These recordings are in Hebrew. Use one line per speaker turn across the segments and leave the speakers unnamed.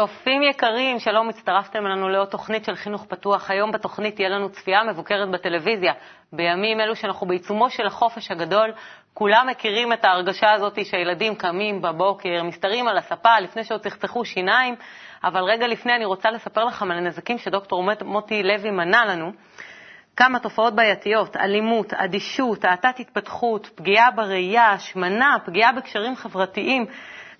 צופים יקרים, שלום, הצטרפתם אלינו לעוד תוכנית של חינוך פתוח. היום בתוכנית תהיה לנו צפייה מבוקרת בטלוויזיה. בימים אלו שאנחנו בעיצומו של החופש הגדול, כולם מכירים את ההרגשה הזאת שהילדים קמים בבוקר, מסתרים על הספה לפני שעוד צחצחו שיניים, אבל רגע לפני אני רוצה לספר לכם על הנזקים שדוקטור מוטי לוי מנה לנו. כמה תופעות בעייתיות, אלימות, אדישות, האטת התפתחות, פגיעה בראייה, השמנה, פגיעה בקשרים חברתיים,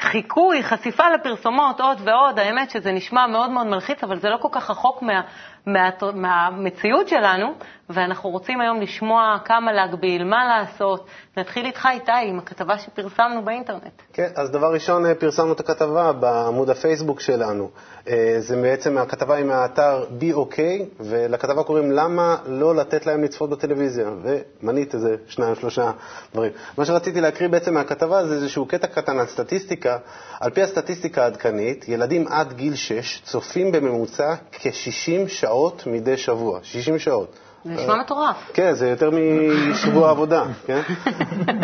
חיקוי, חשיפה לפרסומות, עוד ועוד. האמת שזה נשמע מאוד מאוד מלחיץ, אבל זה לא כל כך רחוק מה, מה, מהמציאות שלנו, ואנחנו רוצים היום לשמוע כמה להגביל, מה לעשות. נתחיל איתך, איתי, עם הכתבה שפרסמנו באינטרנט.
כן, אז דבר ראשון, אה, פרסמנו את הכתבה בעמוד הפייסבוק שלנו. אה, זה בעצם הכתבה עם האתר BOK, ולכתבה קוראים למה לא לתת להם לצפות בטלוויזיה, ומנית איזה שניים, שלושה דברים. מה שרציתי להקריא בעצם מהכתבה זה איזשהו קטע קטן על סטטיסטיקה. על פי הסטטיסטיקה העדכנית, ילדים עד גיל 6 צופים בממוצע כ-60 שעות מדי שבוע. 60 שעות.
זה נשמע מטורף.
כן, זה יותר משבוע עבודה, כן?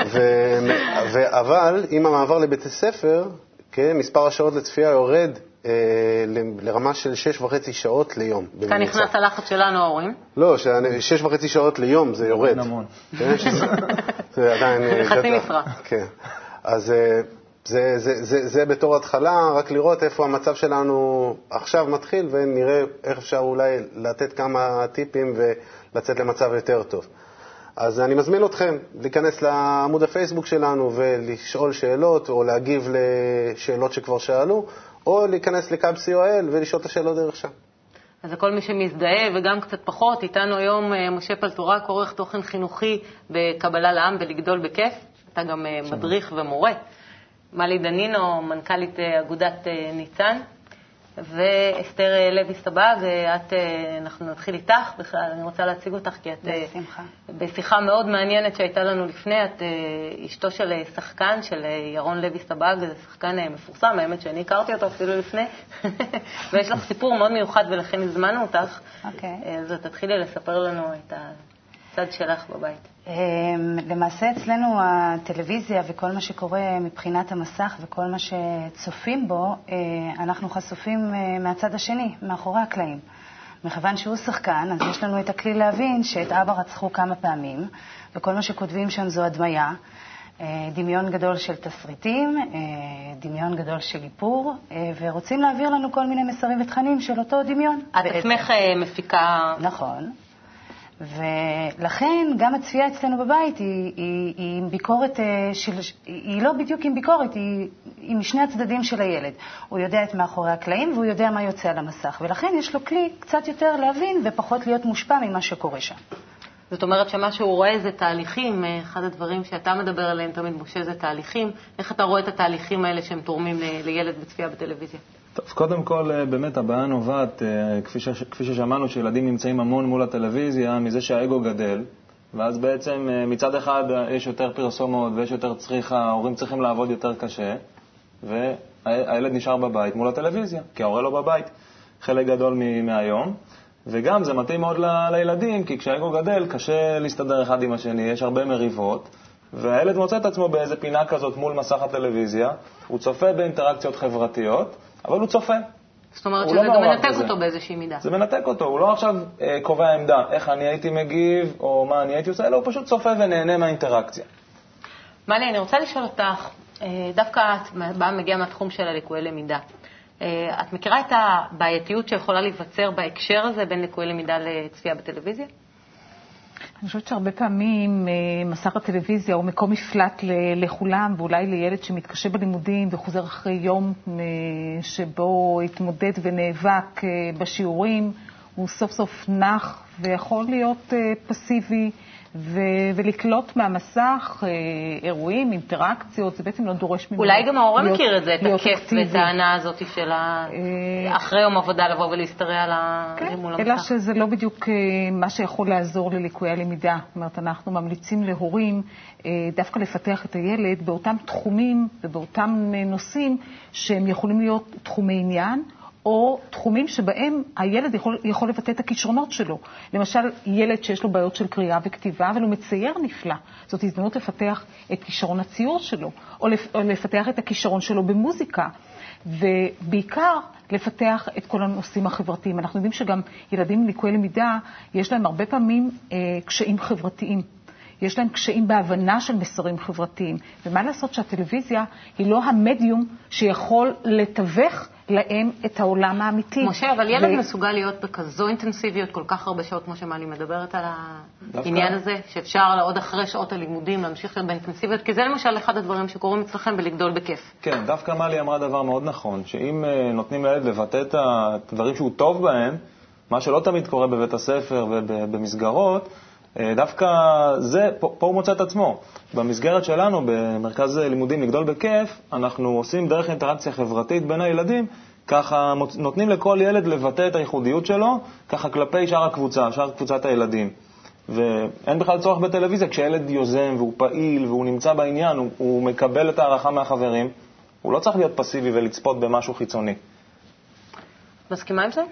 אבל עם המעבר לבית הספר, כן, מספר השעות לצפייה יורד אה, לרמה של שש וחצי שעות ליום.
כאן נכנס הלחץ שלנו, ההורים.
לא, שש וחצי שעות ליום זה יורד.
המון.
כן, זה עדיין... אה,
חצי משרה.
כן. אז אה, זה, זה, זה, זה בתור התחלה, רק לראות איפה המצב שלנו עכשיו מתחיל, ונראה איך אפשר אולי לתת כמה טיפים ולצאת למצב יותר טוב. אז אני מזמין אתכם להיכנס לעמוד הפייסבוק שלנו ולשאול שאלות, או להגיב לשאלות שכבר שאלו, או להיכנס לקאב co.il ולשאול את השאלות דרך שם.
אז לכל מי שמזדהה וגם קצת פחות, איתנו היום אה, משה פלטורק, עורך תוכן חינוכי בקבלה לעם ולגדול בכיף. אתה גם אה, מדריך ומורה. מלי דנינו, מנכ"לית אה, אגודת אה, ניצן, ואסתר אה, לוי סבג, את, אנחנו נתחיל איתך, בכלל אני רוצה להציג אותך כי את
בשמחה.
בשיחה מאוד מעניינת שהייתה לנו לפני, את אשתו של שחקן, של ירון לוי סבג, זה שחקן מפורסם, האמת שאני הכרתי אותו אפילו לפני, ויש לך סיפור מאוד מיוחד ולכן הזמנו אותך,
okay. אוקיי.
אז תתחילי לספר לנו את הצד שלך בבית.
אמ, למעשה אצלנו הטלוויזיה וכל מה שקורה מבחינת המסך וכל מה שצופים בו, אה, אנחנו חשופים אה, מהצד השני, מאחורי הקלעים. מכיוון שהוא שחקן, אז יש לנו את הכלי להבין שאת אבא רצחו כמה פעמים, וכל מה שכותבים שם זו הדמיה. אה, דמיון גדול של תסריטים, דמיון גדול של איפור, ורוצים להעביר לנו כל מיני מסרים ותכנים של אותו דמיון.
את עצמך מפיקה...
נכון. ולכן גם הצפייה אצלנו בבית היא, היא, היא עם ביקורת, אה, של, היא לא בדיוק עם ביקורת, היא, היא משני הצדדים של הילד. הוא יודע את מאחורי הקלעים והוא יודע מה יוצא על המסך, ולכן יש לו כלי קצת יותר להבין ופחות להיות מושפע ממה שקורה שם.
זאת אומרת שמה שהוא רואה זה תהליכים, אה, אחד הדברים שאתה מדבר עליהם תמיד, משה, זה תהליכים. איך אתה רואה את התהליכים האלה שהם תורמים לילד בצפייה בטלוויזיה?
טוב, קודם כל, אה, באמת הבעיה נובעת, אה, כפי, ש... כפי ששמענו, שילדים נמצאים המון מול הטלוויזיה, מזה שהאגו גדל, ואז בעצם אה, מצד אחד יש יותר פרסומות ויש יותר צריכה, ההורים צריכים לעבוד יותר קשה, והילד נשאר בבית מול הטלוויזיה, כי ההורה לא בבית חלק גדול מהיום. וגם זה מתאים מאוד ל... לילדים, כי כשהאגו גדל קשה להסתדר אחד עם השני, יש הרבה מריבות, והילד מוצא את עצמו באיזה פינה כזאת מול מסך הטלוויזיה, הוא צופה באינטראקציות חברתיות, אבל הוא צופה.
זאת אומרת שזה לא גם מנתק בזה. אותו באיזושהי מידה.
זה מנתק אותו, הוא לא עכשיו אה, קובע עמדה, איך אני הייתי מגיב, או מה אני הייתי עושה, אלא הוא פשוט צופה ונהנה מהאינטראקציה.
מלי, אני רוצה לשאול אותך, אה, דווקא את באה מגיעה מהתחום של הליקויי למידה. אה, את מכירה את הבעייתיות שיכולה להיווצר בהקשר הזה בין ליקויי למידה לצפייה בטלוויזיה?
אני חושבת שהרבה פעמים אה, מסך הטלוויזיה הוא מקום מפלט לכולם, ואולי לילד שמתקשה בלימודים וחוזר אחרי יום אה, שבו התמודד ונאבק אה, בשיעורים, הוא סוף סוף נח ויכול להיות פסיבי ו- ולקלוט מהמסך אה, אירועים, אינטראקציות, זה בעצם לא דורש ממנו
אולי גם ההורה מכיר את זה, את הכיף ואת ההנאה הזאת של ה... אה, אחרי יום עבודה לבוא ולהשתרע על
כן, מול המסך. אלא שזה לא בדיוק אה, מה שיכול לעזור לליקויי הלמידה. זאת אומרת, אנחנו ממליצים להורים אה, דווקא לפתח את הילד באותם תחומים ובאותם אה, נושאים שהם יכולים להיות תחומי עניין. או תחומים שבהם הילד יכול, יכול לבטא את הכישרונות שלו. למשל, ילד שיש לו בעיות של קריאה וכתיבה, אבל הוא מצייר נפלא. זאת הזדמנות לפתח את כישרון הציור שלו, או לפתח את הכישרון שלו במוזיקה. ובעיקר לפתח את כל הנושאים החברתיים. אנחנו יודעים שגם ילדים עם ליקויי למידה, יש להם הרבה פעמים אה, קשיים חברתיים. יש להם קשיים בהבנה של מסרים חברתיים. ומה לעשות שהטלוויזיה היא לא המדיום שיכול לתווך להם את העולם האמיתי.
משה, אבל ילד ו... מסוגל להיות בכזו אינטנסיביות כל כך הרבה שעות, כמו שמלי מדברת על העניין דווקא... הזה, שאפשר עוד אחרי שעות הלימודים להמשיך להיות באינטנסיביות, כי זה למשל אחד הדברים שקורים אצלכם בלגדול בכיף.
כן, דווקא מלי אמרה דבר מאוד נכון, שאם uh, נותנים לילד לבטא את הדברים שהוא טוב בהם, מה שלא תמיד קורה בבית הספר ובמסגרות, אה, דווקא זה, פה, פה הוא מוצא את עצמו. במסגרת שלנו, במרכז לימודים לגדול בכיף, אנחנו עושים דרך אינטראקציה חברתית בין הילדים, ככה נותנים לכל ילד לבטא את הייחודיות שלו, ככה כלפי שאר הקבוצה, שאר קבוצת הילדים. ואין בכלל צורך בטלוויזיה, כשילד יוזם והוא פעיל והוא נמצא בעניין, הוא, הוא מקבל את ההערכה מהחברים, הוא לא צריך להיות פסיבי ולצפות במשהו חיצוני.
מסכימה עם זה?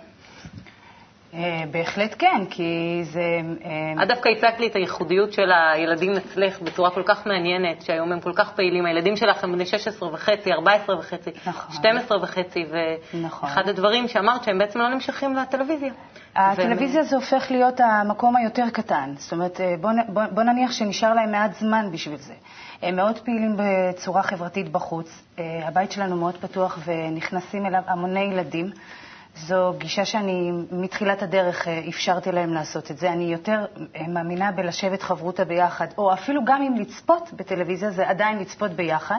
אה, בהחלט כן, כי זה...
אה, את דווקא הצגת לי את הייחודיות של הילדים אצלך בצורה כל כך מעניינת, שהיום הם כל כך פעילים. הילדים שלך הם בני 16 וחצי, 14 וחצי, נכון. 12 וחצי, ואחד נכון. הדברים שאמרת שהם בעצם לא נמשכים לטלוויזיה.
הטלוויזיה ו... זה הופך להיות המקום היותר קטן. זאת אומרת, אה, בוא, בוא, בוא נניח שנשאר להם מעט זמן בשביל זה. הם מאוד פעילים בצורה חברתית בחוץ. הבית שלנו מאוד פתוח ונכנסים אליו המוני ילדים. זו גישה שאני מתחילת הדרך אה, אפשרתי להם לעשות את זה. אני יותר אה, מאמינה בלשבת חברותה ביחד, או אפילו גם אם לצפות בטלוויזיה, זה עדיין לצפות ביחד.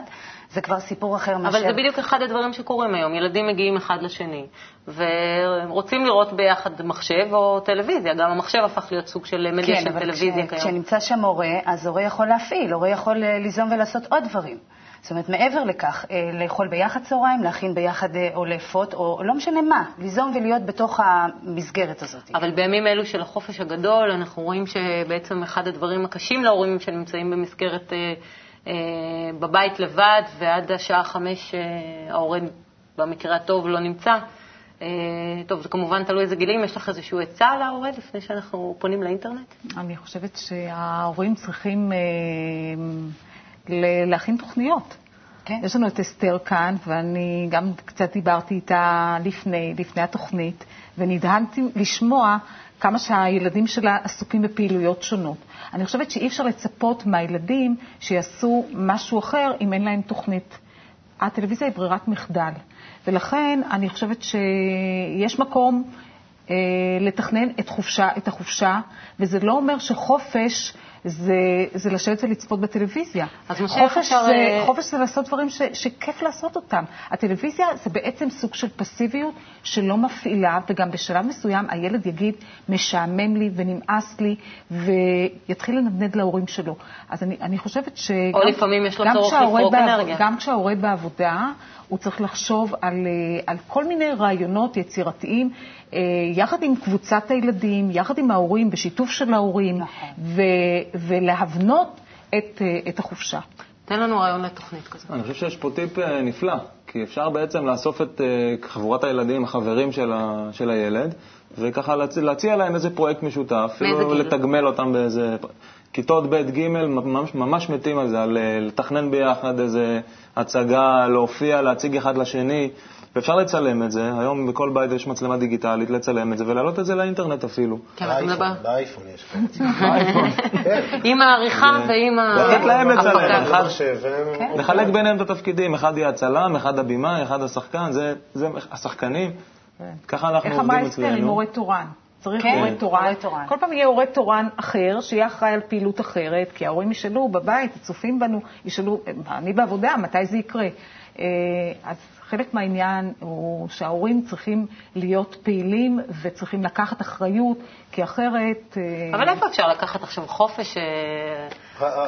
זה כבר סיפור אחר מאשר...
אבל זה בדיוק אחד הדברים שקורים היום. ילדים מגיעים אחד לשני, ורוצים לראות ביחד מחשב או טלוויזיה. גם המחשב הפך להיות סוג של מדיה
כן,
של טלוויזיה כיום.
כן, אבל כשנמצא שם הורה, אז הורה יכול להפעיל, הורה יכול אה, ליזום ולעשות עוד דברים. זאת אומרת, מעבר לכך, אה, לאכול ביחד צהריים, להכין ביחד אה, או לאפות, או לא משנה מה, ליזום ולהיות בתוך המסגרת הזאת.
אבל בימים אלו של החופש הגדול, אנחנו רואים שבעצם אחד הדברים הקשים להורים שנמצאים במסגרת אה, בבית לבד, ועד השעה חמש ההורה במקרה הטוב לא נמצא. טוב, זה כמובן תלוי איזה גילים. יש לך איזשהו עצה להורה לפני שאנחנו פונים לאינטרנט?
אני חושבת שההורים צריכים להכין תוכניות. כן. יש לנו את אסתר כאן, ואני גם קצת דיברתי איתה לפני, לפני התוכנית, ונדהמתי לשמוע כמה שהילדים שלה עסוקים בפעילויות שונות. אני חושבת שאי אפשר לצפות מהילדים שיעשו משהו אחר אם אין להם תוכנית. הטלוויזיה היא ברירת מחדל, ולכן אני חושבת שיש מקום אה, לתכנן את, חופשה, את החופשה, וזה לא אומר שחופש זה, זה לשבת ולצפות בטלוויזיה.
אז חופש, אפשר... זה,
אה, חופש זה לעשות דברים ש, שכיף לעשות אותם. הטלוויזיה זה בעצם סוג של פסיביות שלא מפעילה, וגם בשלב מסוים הילד יגיד, משעמם לי ונמאס לי, ויתחיל לנדנד להורים שלו. אז אני, אני חושבת שגם...
או לפעמים יש לו צורך לפרוק אנרגיה.
גם כשההורה בעבודה, הוא צריך לחשוב על, אה, על כל מיני רעיונות יצירתיים, אה, יחד עם קבוצת הילדים, יחד עם ההורים, בשיתוף של ההורים, נכון. ו, ולהבנות את, אה, את החופשה.
תן לנו רעיון לתוכנית כזאת.
אני חושב שיש פה טיפ נפלא, כי אפשר בעצם לאסוף את חבורת הילדים, החברים של, ה, של הילד, וככה להציע, להציע להם איזה פרויקט משותף, אפילו לתגמל אותם באיזה... כיתות ב' ג' ממש, ממש מתים על זה, על לתכנן ביחד איזה הצגה, להופיע, להציג אחד לשני, ואפשר לצלם את זה, היום בכל בית יש מצלמה דיגיטלית, לצלם את זה ולהעלות את זה לאינטרנט אפילו.
כן, אתה מדבר.
באייפון יש.
באייפון. עם העריכה ועם
ה... לתת להם לצלם, לחלק ביניהם את התפקידים, אחד יהיה הצלם, אחד הבימה, אחד השחקן, זה השחקנים. כן. ככה אנחנו עובדים אצלנו. איך אסתר
עם מורה תורן? צריך כן, הורה תורן. תורן. כל פעם יהיה הורה תורן אחר, שיהיה אחראי על פעילות אחרת, כי ההורים ישאלו בבית, הצופים בנו, ישאלו, אני בעבודה, מתי זה יקרה? אה, אז חלק מהעניין הוא שההורים צריכים להיות פעילים וצריכים לקחת אחריות, כי אחרת...
אה, אבל איפה אפשר לקחת עכשיו חופש?
אה?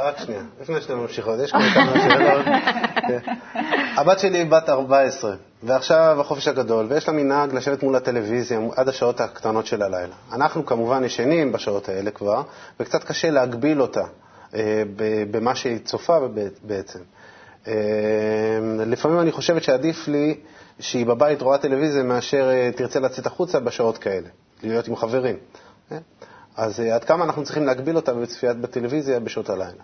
רק שנייה, לפני שאתם ממשיכות, יש כאן כמה שאלות. כן. הבת שלי בת 14, ועכשיו החופש הגדול, ויש לה מנהג לשבת מול הטלוויזיה עד השעות הקטנות של הלילה. אנחנו כמובן ישנים בשעות האלה כבר, וקצת קשה להגביל אותה במה שהיא צופה בעצם. אה, לפעמים אני חושבת שעדיף לי שהיא בבית רואה טלוויזיה מאשר אה, תרצה לצאת החוצה בשעות כאלה, להיות עם חברים. כן? אז עד כמה אנחנו צריכים להגביל אותה בצפיית בטלוויזיה בשעות הלילה?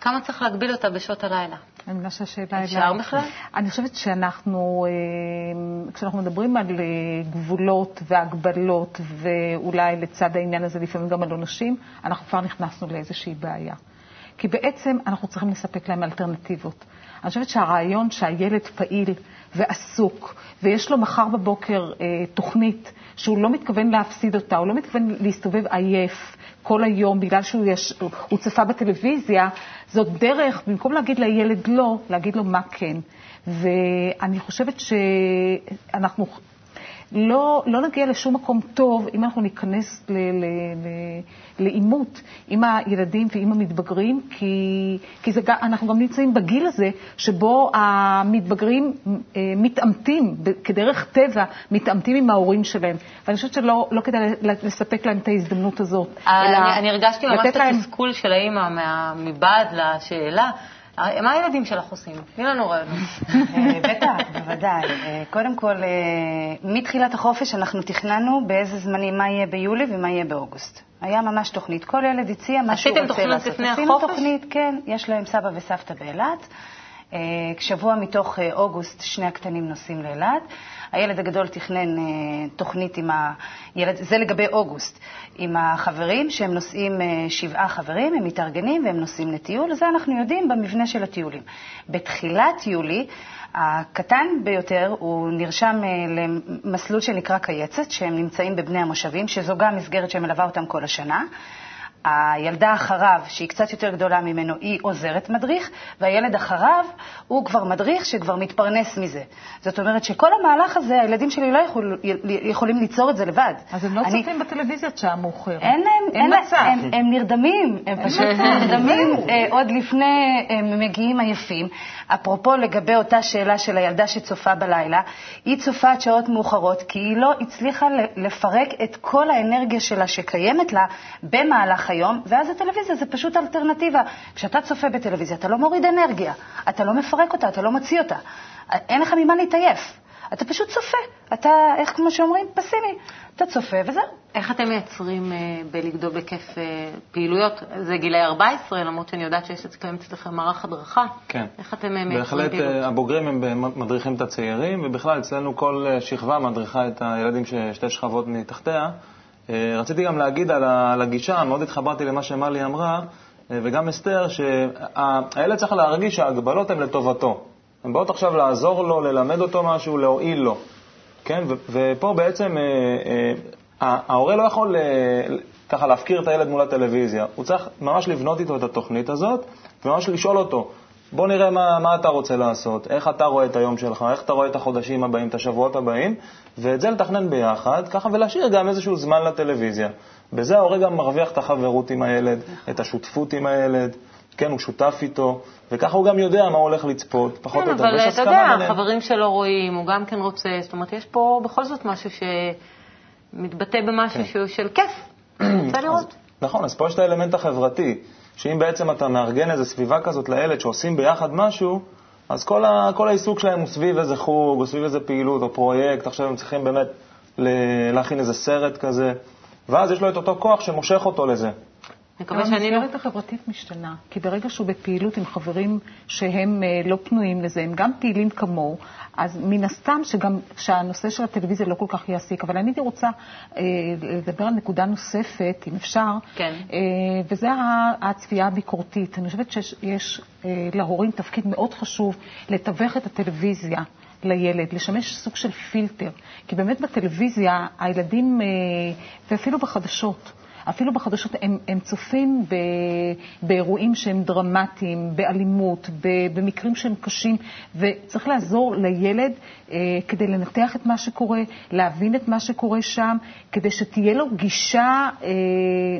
כמה צריך להגביל אותה בשעות הלילה?
אני מבינה שהשאלה אליי.
אפשר בכלל?
אני חושבת שאנחנו, אה, כשאנחנו מדברים על אה, גבולות והגבלות, ואולי לצד העניין הזה לפעמים גם על עונשים, אנחנו כבר נכנסנו לאיזושהי בעיה. כי בעצם אנחנו צריכים לספק להם אלטרנטיבות. אני חושבת שהרעיון שהילד פעיל ועסוק, ויש לו מחר בבוקר אה, תוכנית שהוא לא מתכוון להפסיד אותה, הוא לא מתכוון להסתובב עייף כל היום בגלל שהוא יש, הוא צפה בטלוויזיה, זאת דרך, במקום להגיד לילד לא, להגיד לו מה כן. ואני חושבת שאנחנו לא, לא נגיע לשום מקום טוב אם אנחנו ניכנס לעימות עם הילדים ועם המתבגרים, כי, כי זה, אנחנו גם נמצאים בגיל הזה שבו המתבגרים אה, מתעמתים, כדרך טבע, מתעמתים עם ההורים שלהם. ואני חושבת שלא לא כדאי לספק להם את ההזדמנות הזאת.
אה, אני, אני הרגשתי ממש את התסכול של האימא מבעד לשאלה. מה הילדים שלך עושים? תני לנו רעיון.
אה, בטח, בוודאי. אה, קודם כל, אה, מתחילת החופש אנחנו תכננו באיזה זמנים, מה יהיה ביולי ומה יהיה באוגוסט. היה ממש תוכנית. כל ילד הציע מה שהוא רוצה לעשות.
עשיתם תוכנית לפני החופש?
עשינו תוכנית, כן. יש להם סבא וסבתא באילת. שבוע מתוך אוגוסט שני הקטנים נוסעים לאילת. הילד הגדול תכנן אה, תוכנית עם הילד, זה לגבי אוגוסט, עם החברים, שהם נוסעים אה, שבעה חברים, הם מתארגנים והם נוסעים לטיול, זה אנחנו יודעים במבנה של הטיולים. בתחילת יולי, הקטן ביותר, הוא נרשם אה, למסלול שנקרא קייצת, שהם נמצאים בבני המושבים, שזו גם מסגרת שמלווה אותם כל השנה. הילדה אחריו, שהיא קצת יותר גדולה ממנו, היא עוזרת מדריך, והילד אחריו הוא כבר מדריך שכבר מתפרנס מזה. זאת אומרת שכל המהלך הזה, הילדים שלי לא יכול, יכולים ליצור את זה לבד.
אז הם לא אני... צופים בטלוויזיה שעה מאוחרת.
אין להם, אין מצב. הם, הם נרדמים, הם פשוט נרדמים אה, עוד לפני הם מגיעים עייפים. אפרופו לגבי אותה שאלה של הילדה שצופה בלילה, היא צופה עד שעות מאוחרות, כי היא לא הצליחה לפרק את כל האנרגיה שלה שקיימת לה במהלך היום, ואז הטלוויזיה זה פשוט אלטרנטיבה. כשאתה צופה בטלוויזיה, אתה לא מוריד אנרגיה, אתה לא מפרק אותה, אתה לא מוציא אותה. אין לך ממה להתעייף. אתה פשוט צופה. אתה, איך כמו שאומרים, פסימי. אתה צופה וזהו.
איך אתם מייצרים אה, בלגדול בכיף אה, פעילויות? זה גילאי 14, למרות שאני יודעת שיש אצלכם אצלכם מערך הדרכה.
כן.
איך אתם אה, מייצרים
בהחלט,
פעילות?
בהחלט הבוגרים הם מדריכים את הצעירים, ובכלל אצלנו כל שכבה מדריכה את הילדים ששתי שכבות מתחתיה. אה, רציתי גם להגיד על הגישה, מאוד התחברתי למה שמלי אמרה, אה, וגם אסתר, שהילד צריך להרגיש שההגבלות הן לטובתו. הן באות עכשיו לעזור לו, ללמד אותו משהו, להועיל לו. כן? ופה בעצם אה, ההורה לא יכול ככה להפקיר את הילד מול הטלוויזיה. הוא צריך ממש לבנות איתו את התוכנית הזאת, וממש לשאול אותו, בוא נראה מה, מה אתה רוצה לעשות, איך אתה רואה את היום שלך, איך אתה רואה את החודשים הבאים, את השבועות הבאים, ואת זה לתכנן ביחד, ככה, ולהשאיר גם איזשהו זמן לטלוויזיה. בזה ההורה גם מרוויח את החברות עם הילד, את השותפות עם הילד, כן, הוא שותף איתו, וככה הוא גם יודע מה הוא הולך לצפות, פחות
כן,
או יותר.
כן, אבל אתה יודע, החברים שלו רואים, הוא גם כן רוצה, זאת אומרת, יש פה בכל זאת משהו שמתבטא במשהו כן. שהוא של כיף, רוצה לראות.
נכון, אז פה יש את האלמנט החברתי. שאם בעצם אתה מארגן איזו סביבה כזאת לילד שעושים ביחד משהו, אז כל, ה, כל העיסוק שלהם הוא סביב איזה חוג, או סביב איזה פעילות, או פרויקט, עכשיו הם צריכים באמת להכין איזה סרט כזה, ואז יש לו את אותו כוח שמושך אותו לזה.
מקווה שאני לא... המסגרת החברתית משתנה, כי ברגע שהוא בפעילות עם חברים שהם אה, לא פנויים לזה, הם גם פעילים כמוהו, אז מן הסתם שגם שהנושא של הטלוויזיה לא כל כך יעסיק. אבל אני הייתי רוצה אה, לדבר על נקודה נוספת, אם אפשר,
כן. אה,
וזה הצפייה הביקורתית. אני חושבת שיש אה, להורים תפקיד מאוד חשוב לתווך את הטלוויזיה. לילד, לשמש סוג של פילטר. כי באמת בטלוויזיה הילדים, אה, ואפילו בחדשות, אפילו בחדשות הם, הם צופים ב, באירועים שהם דרמטיים, באלימות, ב, במקרים שהם קשים, וצריך לעזור לילד אה, כדי לנתח את מה שקורה, להבין את מה שקורה שם, כדי שתהיה לו גישה אה,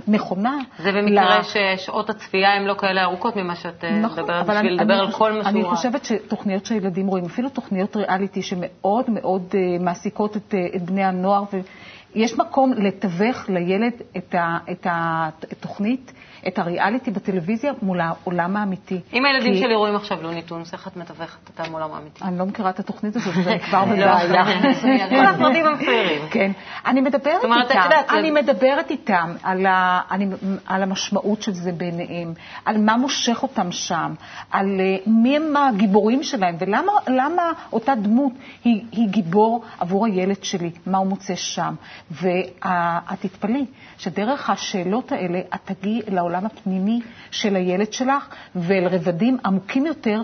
נכונה.
זה במקרה לה... ששעות הצפייה הן לא כאלה ארוכות ממה שאת אה, נכון, מדברת, בשביל אני, לדבר אני, על כל מה
שהוא... אני חושבת שתוכניות שהילדים רואים, אפילו תוכניות ריאליטי שמאוד מאוד uh, מעסיקות את, uh, את בני הנוער, ו... יש מקום לתווך לילד את, התוכנית, את הריאליטי בטלוויזיה מול העולם האמיתי.
אם הילדים כי... שלי רואים עכשיו לוני טונס, איך את מתווכת אותם מול העולם האמיתי?
אני לא מכירה את התוכנית הזאת, אני כבר בבעיה.
כל הפרטים הם מצוירים.
כן. אני מדברת איתם, אני מדברת איתם על, המשמעות של זה בעיניהם, על מה מושך אותם שם, על אה, מי הם הגיבורים שלהם, ולמה אותה דמות היא גיבור עבור הילד שלי, מה הוא מוצא שם. ואת תתפלאי שדרך השאלות האלה את תגיעי לעולם הפנימי של הילד שלך ואל רבדים עמוקים יותר,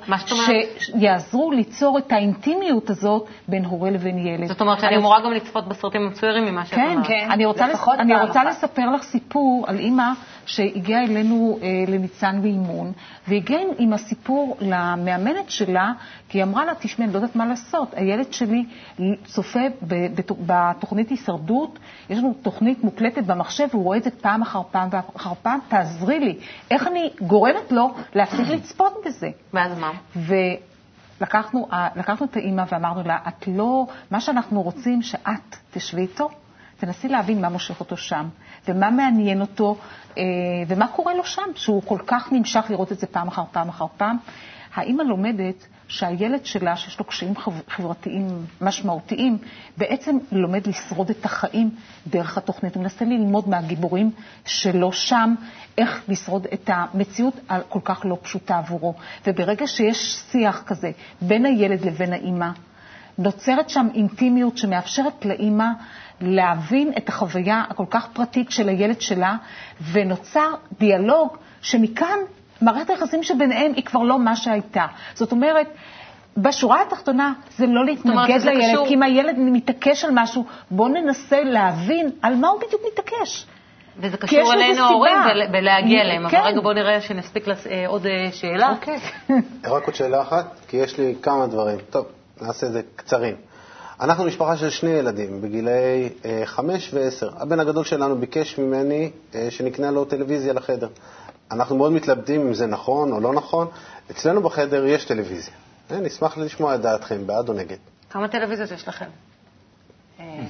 שיעזרו ליצור את האינטימיות הזאת בין הורה לבין ילד.
זאת אומרת שאני אמורה גם לצפות בסרטים המצוירים ממה שאת
אומרת. כן, כן. אני רוצה, לס... אני רוצה לספר לך סיפור על אימא שהגיעה אלינו אה, לניצן ואימון, והגיעה עם הסיפור למאמנת שלה, כי היא אמרה לה, תשמעי, אני לא יודעת מה לעשות, הילד שלי צופה בתוכנית הישרדות, יש לנו תוכנית מוקלטת במחשב, והוא רואה את זה פעם אחר פעם ואחר פעם, תעזרי לי, איך אני גורמת לו להפסיק לצפות בזה.
ואז מה?
לקחנו, לקחנו את האימא ואמרנו לה, את לא, מה שאנחנו רוצים שאת תשבי איתו, תנסי להבין מה מושך אותו שם, ומה מעניין אותו, אה, ומה קורה לו שם, שהוא כל כך נמשך לראות את זה פעם אחר פעם אחר פעם. האימא לומדת שהילד שלה, שיש לו קשיים חברתיים משמעותיים, בעצם לומד לשרוד את החיים דרך התוכנית. הוא מנסה ללמוד מהגיבורים שלו שם, איך לשרוד את המציאות הכל כך לא פשוטה עבורו. וברגע שיש שיח כזה בין הילד לבין האימא, נוצרת שם אינטימיות שמאפשרת לאימא להבין את החוויה הכל כך פרטית של הילד שלה, ונוצר דיאלוג שמכאן מערכת היחסים שביניהם היא כבר לא מה שהייתה. זאת אומרת, בשורה התחתונה זה לא להתנגד לילד, קשור... כי אם הילד מתעקש על משהו, בואו ננסה להבין על מה הוא בדיוק מתעקש.
וזה קשור אלינו ההורים ולהגיע אליהם. כן. אבל רגע בואו נראה שנספיק לס... אה, עוד אה, שאלה.
אוקיי. רק עוד שאלה אחת, כי יש לי כמה דברים. טוב, נעשה את זה קצרים. אנחנו משפחה של שני ילדים, בגילאי אה, חמש ועשר. הבן הגדול שלנו ביקש ממני אה, שנקנה לו טלוויזיה לחדר. אנחנו מאוד מתלבטים אם זה נכון או לא נכון. אצלנו בחדר יש טלוויזיה. אה, נשמח לשמוע את דעתכם, בעד או נגד.
כמה טלוויזיות יש לכם?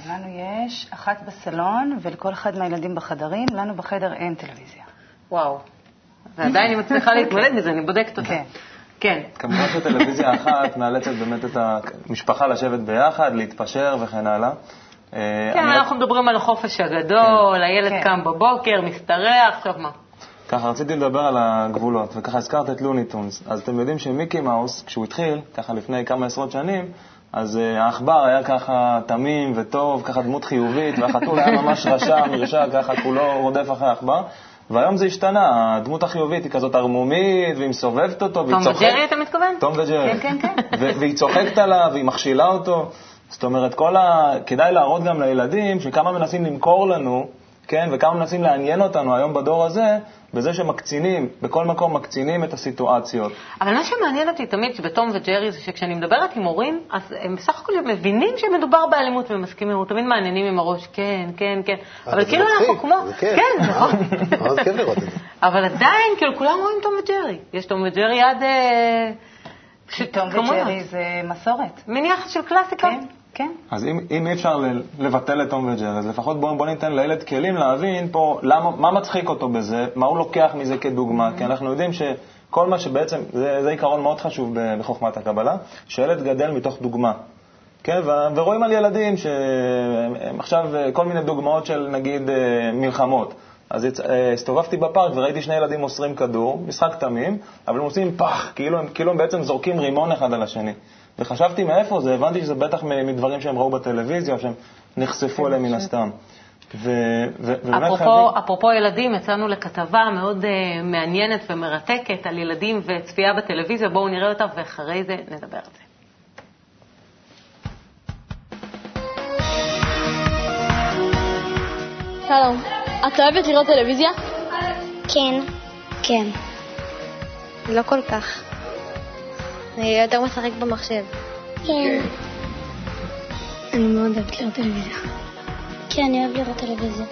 לנו יש אחת בסלון, ולכל אחד מהילדים בחדרים, לנו בחדר אין טלוויזיה.
וואו. ועדיין אני מצליחה להתמודד מזה, אני בודקת אותה.
כן.
כן.
כמובן שטלוויזיה אחת מאלצת באמת את המשפחה לשבת ביחד, להתפשר וכן הלאה.
אה, כן, אנחנו מדברים על החופש הגדול, כן. הילד כן. קם בבוקר, משתרע, עכשיו מה?
ככה, רציתי לדבר על הגבולות, וככה הזכרת את לוניטונס. אז אתם יודעים שמיקי מאוס, כשהוא התחיל, ככה לפני כמה עשרות שנים, אז uh, העכבר היה ככה תמים וטוב, ככה דמות חיובית, והחתול היה ממש רשע, מרשע, ככה כולו רודף אחרי העכבר. והיום זה השתנה, הדמות החיובית היא כזאת ערמומית, והיא מסובבת אותו, והיא צוחקת...
תום וג'רי אתה מתכוון?
תום וג'רי.
כן, כן, כן.
והיא צוחקת עליו, והיא מכשילה אותו. זאת אומרת, כל ה... כדאי להראות גם לילדים שכמה מנסים למכור לנו, כן, וכמה מנסים לעניין אותנו היום בדור הזה, בזה שמקצינים, בכל מקום מקצינים את הסיטואציות.
אבל מה שמעניין אותי תמיד בתום וג'רי זה שכשאני מדברת עם הורים, אז הם בסך הכל מבינים שמדובר באלימות ומסכימים, הם תמיד מעניינים עם הראש, כן, כן, כן. אבל כאילו אנחנו כמו...
זה כיף.
כן, נכון.
מאוד כיף לראות את זה.
אבל עדיין, כאילו, כולם רואים תום וג'רי. יש תום וג'רי עד... אה,
תום וג'רי זה מסורת.
מין יחס של קלאסיקה.
כן. כן.
אז אם, אם אי אפשר לבטל את תום וג'רי, אז לפחות בואו בוא ניתן לילד כלים להבין פה למה, מה מצחיק אותו בזה, מה הוא לוקח מזה כדוגמה, mm-hmm. כי אנחנו יודעים שכל מה שבעצם, זה, זה עיקרון מאוד חשוב בחוכמת הקבלה, שילד גדל מתוך דוגמה. כן, ו- ורואים על ילדים שהם עכשיו כל מיני דוגמאות של נגיד אה, מלחמות. אז אה, הסתובבתי בפארק וראיתי שני ילדים מוסרים כדור, משחק תמים, אבל הם עושים פח, כאילו הם, כאילו הם בעצם זורקים רימון אחד על השני. וחשבתי מאיפה זה, הבנתי שזה בטח מדברים שהם ראו בטלוויזיה, או שהם נחשפו אליהם מן הסתם.
ו- ו- אפרופו, חייבים... אפרופו ילדים, יצאנו לכתבה מאוד uh, מעניינת ומרתקת על ילדים וצפייה בטלוויזיה, בואו נראה אותה ואחרי זה נדבר על זה.
שלום, את אוהבת לראות טלוויזיה?
כן.
כן. לא כל כך. אני יותר משחק במחשב.
כן.
אני מאוד אוהבת לראות טלוויזיה.
כן, אני אוהב לראות טלוויזיה.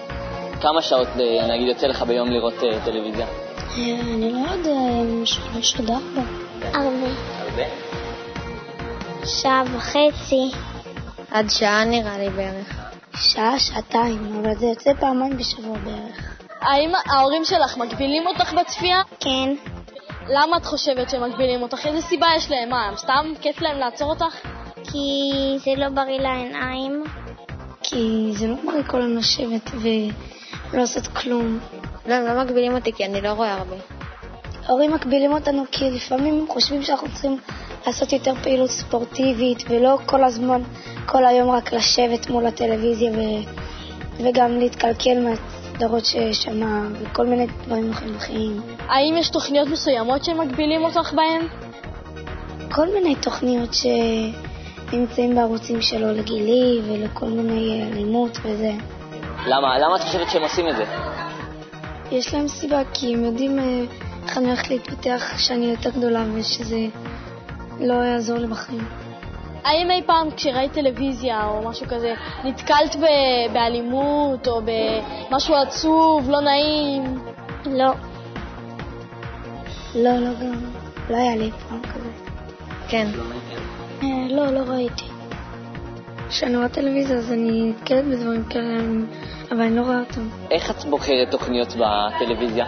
כמה שעות, אה, נגיד, יוצא לך ביום לראות אה, טלוויזיה?
אה, אני לא יודע, שלוש עד ארבע. הרבה.
הרבה?
שעה וחצי.
עד שעה נראה לי בערך. שעה, שעתיים, אבל זה יוצא פעמיים בשבוע בערך.
האם ההורים שלך מגבילים אותך בצפייה?
כן.
למה את חושבת שהם מגבילים אותך? איזה סיבה יש להם? מה, סתם כיף להם לעצור אותך?
כי זה לא בריא לעיניים. כי זה לא בריא כל הזמן לשבת ולא לעשות כלום.
לא, הם לא מגבילים אותי כי אני לא רואה הרבה.
ההורים מגבילים אותנו כי לפעמים הם חושבים שאנחנו צריכים לעשות יותר פעילות ספורטיבית ולא כל הזמן, כל היום רק לשבת מול הטלוויזיה ו... וגם להתקלקל מהסדרות ששמע וכל מיני דברים חינוכיים.
האם יש תוכניות מסוימות שמגבילים אותך בהן?
כל מיני תוכניות שנמצאים בערוצים שלו לגילי ולכל מיני אלימות וזה.
למה? למה את חושבת שהם עושים את זה?
יש להם סיבה, כי הם יודעים אה, איך אני הולכת להתפתח כשאני יותר גדולה ושזה לא יעזור לי בחיים.
האם אי פעם כשראית טלוויזיה או משהו כזה, נתקלת ב- באלימות או במשהו עצוב, לא נעים?
לא. לא, לא גם. לא היה לי פעם כזה.
כן.
אה, לא, לא ראיתי. כשאני רואה טלוויזיה אז אני נתקלת בדברים כאלה, אבל אני לא רואה אותם.
איך את בוחרת תוכניות בטלוויזיה?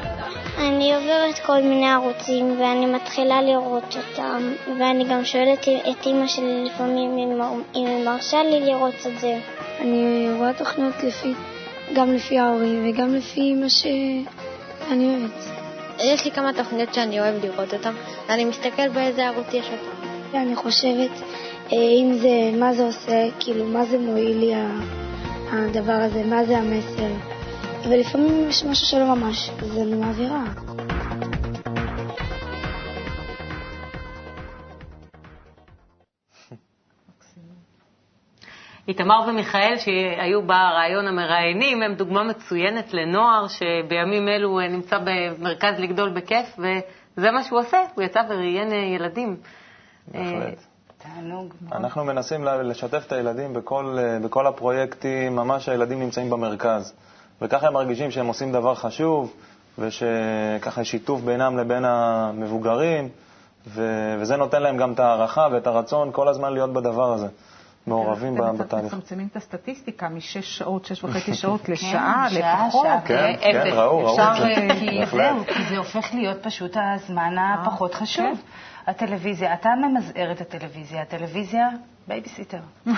אני עוברת כל מיני ערוצים ואני מתחילה לראות אותם ואני גם שואלת את אימא שלי לפעמים אם היא מרשה לי לראות את זה. אני רואה תוכניות לפי, גם לפי ההורים וגם לפי מה שאני אוהבת.
יש לי כמה תוכניות שאני אוהב לראות אותן, ואני מסתכל באיזה ערוץ יש אותן.
אני חושבת אה, אם זה, מה זה עושה, כאילו, מה זה מועיל לי הדבר הזה, מה זה המסר. ולפעמים יש משהו שלא ממש, אז אני מעבירה.
איתמר ומיכאל, שהיו ברעיון המראיינים, הם דוגמה מצוינת לנוער שבימים אלו נמצא במרכז לגדול בכיף, וזה מה שהוא עושה, הוא יצא וראיין ילדים.
בהחלט.
תענוג.
אנחנו מנסים לשתף את הילדים בכל, אה, בכל הפרויקטים, ממש הילדים נמצאים במרכז. וככה הם מרגישים שהם עושים דבר חשוב, ושככה יש שיתוף בינם לבין המבוגרים, ו- וזה נותן להם גם את הערכה ואת הרצון כל הזמן להיות בדבר הזה, מעורבים ב-
אתם קצת
בתהליך.
מצמצמים את הסטטיסטיקה משש שעות, שש וחצי שעות לשעה
שעה,
לפחות.
כן,
אפס.
כן, ראו, ראו את זה.
אה, כי זה הופך להיות פשוט הזמן הפחות חשוב. הטלוויזיה, אתה ממזער את הטלוויזיה, הטלוויזיה בייביסיטר.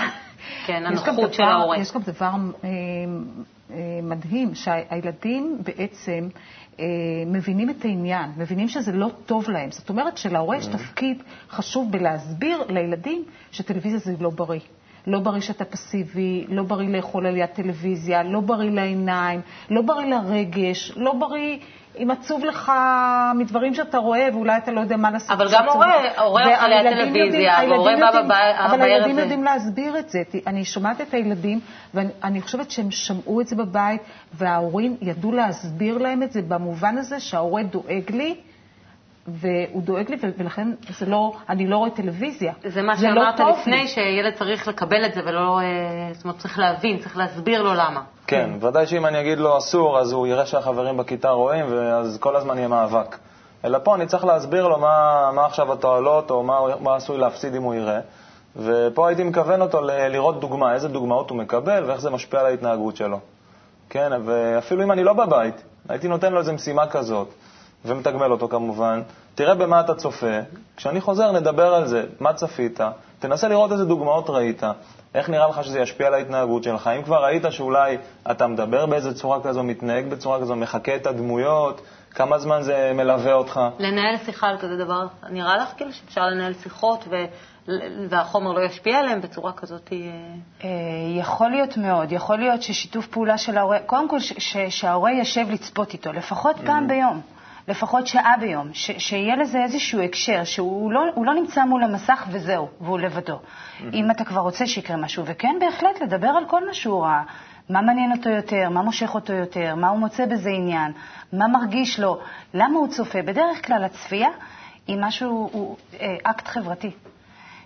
כן, הנוחות של
דבר-
ההורה.
יש גם דבר אה, אה, מדהים, שהילדים בעצם אה, מבינים את העניין, מבינים שזה לא טוב להם. זאת אומרת שלהורה יש תפקיד חשוב בלהסביר לילדים שטלוויזיה זה לא בריא. לא בריא שאתה פסיבי, לא בריא לאכול על יד טלוויזיה, לא בריא לעיניים, לא בריא לרגש, לא בריא אם עצוב לך מדברים שאתה רואה ואולי אתה לא יודע מה לעשות.
אבל גם הורה-. הורה אוכל ליד טלוויזיה, והורה בא
יודעים-
בב-
אבל הילדים יודעים להסביר את זה. אני שומעת את הילדים, ואני חושבת שהם שמעו את זה בבית, וההורים ידעו להסביר להם את זה במובן הזה שההורה דואג לי, והוא דואג לי, ולכן זה לא, אני לא רואה טלוויזיה.
זה מה
לא
שאמרת
טוב
לפני,
לי.
שילד צריך לקבל את זה ולא, אה, זאת אומרת, צריך להבין, צריך להסביר לו למה.
כן, ודאי שאם אני אגיד לו אסור, אז הוא יראה שהחברים בכיתה רואים, ואז כל הזמן יהיה מאבק. אלא פה אני צריך להסביר לו מה, מה עכשיו התועלות, או מה, מה עשוי להפסיד אם הוא יראה. ופה הייתי מכוון אותו ל- לראות דוגמה, איזה דוגמאות הוא מקבל ואיך זה משפיע על ההתנהגות שלו. כן, ואפילו אם אני לא בבית, הייתי נותן לו איזו משימה כזאת, ומתגמל אותו כמובן. תראה במה אתה צופה, כשאני חוזר נדבר על זה, מה צפית, תנסה לראות איזה דוגמאות ראית, איך נראה לך שזה ישפיע על ההתנהגות שלך. אם כבר ראית שאולי אתה מדבר באיזה צורה כזו, מתנהג בצורה כזו, מחקה את הדמויות, כמה זמן זה מלווה אותך.
לנהל שיחה על כזה דבר, נראה לך כאילו שאפשר לנהל שיחות ו... והחומר לא ישפיע עליהם בצורה כזאת? אה,
אה, יכול להיות מאוד, יכול להיות ששיתוף פעולה של ההורה, קודם כל שההורה יושב לצפות איתו, לפחות פעם ביום, לפחות שעה ביום, ש- שיהיה לזה איזשהו הקשר, שהוא לא, לא נמצא מול המסך וזהו, והוא לבדו. אם אתה כבר רוצה שיקרה משהו, וכן, בהחלט, לדבר על כל מה שהוא ראה. מה מעניין אותו יותר, מה מושך אותו יותר, מה הוא מוצא בזה עניין, מה מרגיש לו, למה הוא צופה. בדרך כלל הצפייה היא משהו, הוא אה, אקט חברתי.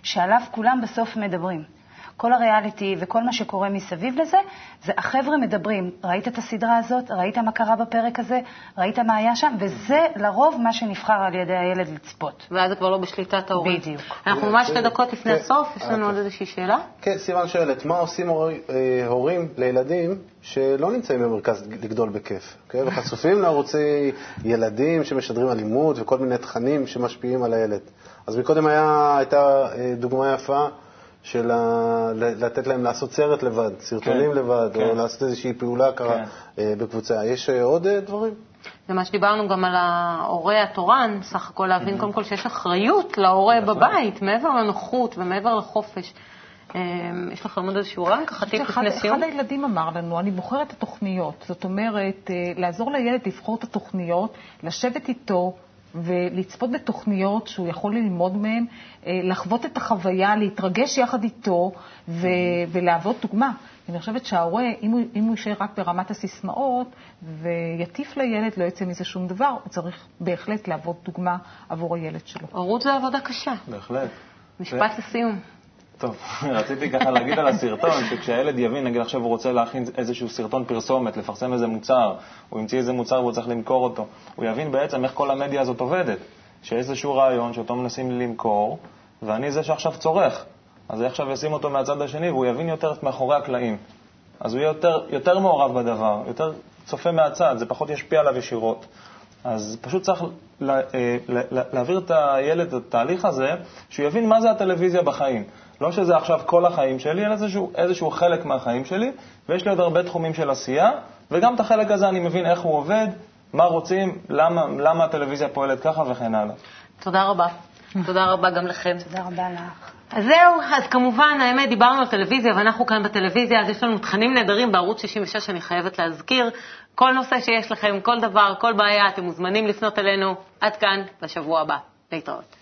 שעליו כולם בסוף מדברים. כל הריאליטי וכל מה שקורה מסביב לזה, זה החבר'ה מדברים, ראית את הסדרה הזאת, ראית מה קרה בפרק הזה, ראית מה היה שם, וזה לרוב מה שנבחר על ידי הילד לצפות.
ואז זה כבר לא בשליטת ההורים.
בדיוק.
אנחנו ממש שתי דקות לפני
כן.
הסוף, יש לנו
אה,
עוד איזושהי שאלה?
כן, סיוון שואלת, מה עושים הורי- אה, הורים לילדים שלא נמצאים במרכז לגדול בכיף, אוקיי? וחשופים לערוצי ילדים שמשדרים אלימות וכל מיני תכנים שמשפיעים על הילד. אז מקודם היה, הייתה אה, דוגמה יפה של ה- ל- לתת להם לעשות סרט לבד, סרטונים
כן,
לבד,
כן.
או לעשות איזושהי פעולה ככה
כן.
אה, בקבוצה. יש אה, עוד אה, דברים?
זה מה שדיברנו גם על ההורה התורן, סך הכל להבין קודם כל שיש אחריות להורה
נכון.
בבית, מעבר לנוחות ומעבר לחופש. יש לכם עוד איזשהו רעיון ככה טיפ
אחד,
לפני סיום?
אחד הילדים אמר לנו, אני בוחר את התוכניות. זאת אומרת, לעזור לילד לבחור את התוכניות, לשבת איתו ולצפות בתוכניות שהוא יכול ללמוד מהן, אה, לחוות את החוויה, להתרגש יחד איתו ו- ולהוות דוגמה. אני חושבת שההורה, אם הוא, אם הוא יישאר רק ברמת הסיסמאות ויטיף לילד, לא יצא מזה שום דבר, הוא צריך בהחלט להוות דוגמה עבור הילד שלו.
הורות זה עבודה קשה.
בהחלט.
משפט לסיום.
טוב, רציתי ככה להגיד על הסרטון, שכשהילד יבין, נגיד עכשיו הוא רוצה להכין איזשהו סרטון פרסומת, לפרסם איזה מוצר, הוא המציא איזה מוצר והוא צריך למכור אותו, הוא יבין בעצם איך כל המדיה הזאת עובדת, שיש איזשהו רעיון שאותו מנסים למכור, ואני זה שעכשיו צורך. אז אני עכשיו אשים אותו מהצד השני והוא יבין יותר את מאחורי הקלעים. אז הוא יהיה יותר, יותר מעורב בדבר, יותר צופה מהצד, זה פחות ישפיע עליו ישירות. אז פשוט צריך לה, אה, לה, לה, להעביר את הילד את התהליך הזה, שהוא יבין מה זה הטלוויזיה בחיים. לא שזה עכשיו כל החיים שלי, אלא איזשהו, איזשהו חלק מהחיים שלי, ויש לי עוד הרבה תחומים של עשייה, וגם את החלק הזה אני מבין איך הוא עובד, מה רוצים, למה, למה הטלוויזיה פועלת ככה וכן הלאה.
תודה רבה. תודה רבה גם לכם.
תודה רבה לך.
אז זהו, אז כמובן, האמת, דיברנו על טלוויזיה, ואנחנו כאן בטלוויזיה, אז יש לנו תכנים נהדרים בערוץ 66, אני חייבת להזכיר. כל נושא שיש לכם, כל דבר, כל בעיה, אתם מוזמנים לפנות אלינו. עד כאן, לשבוע הבא. להתראות.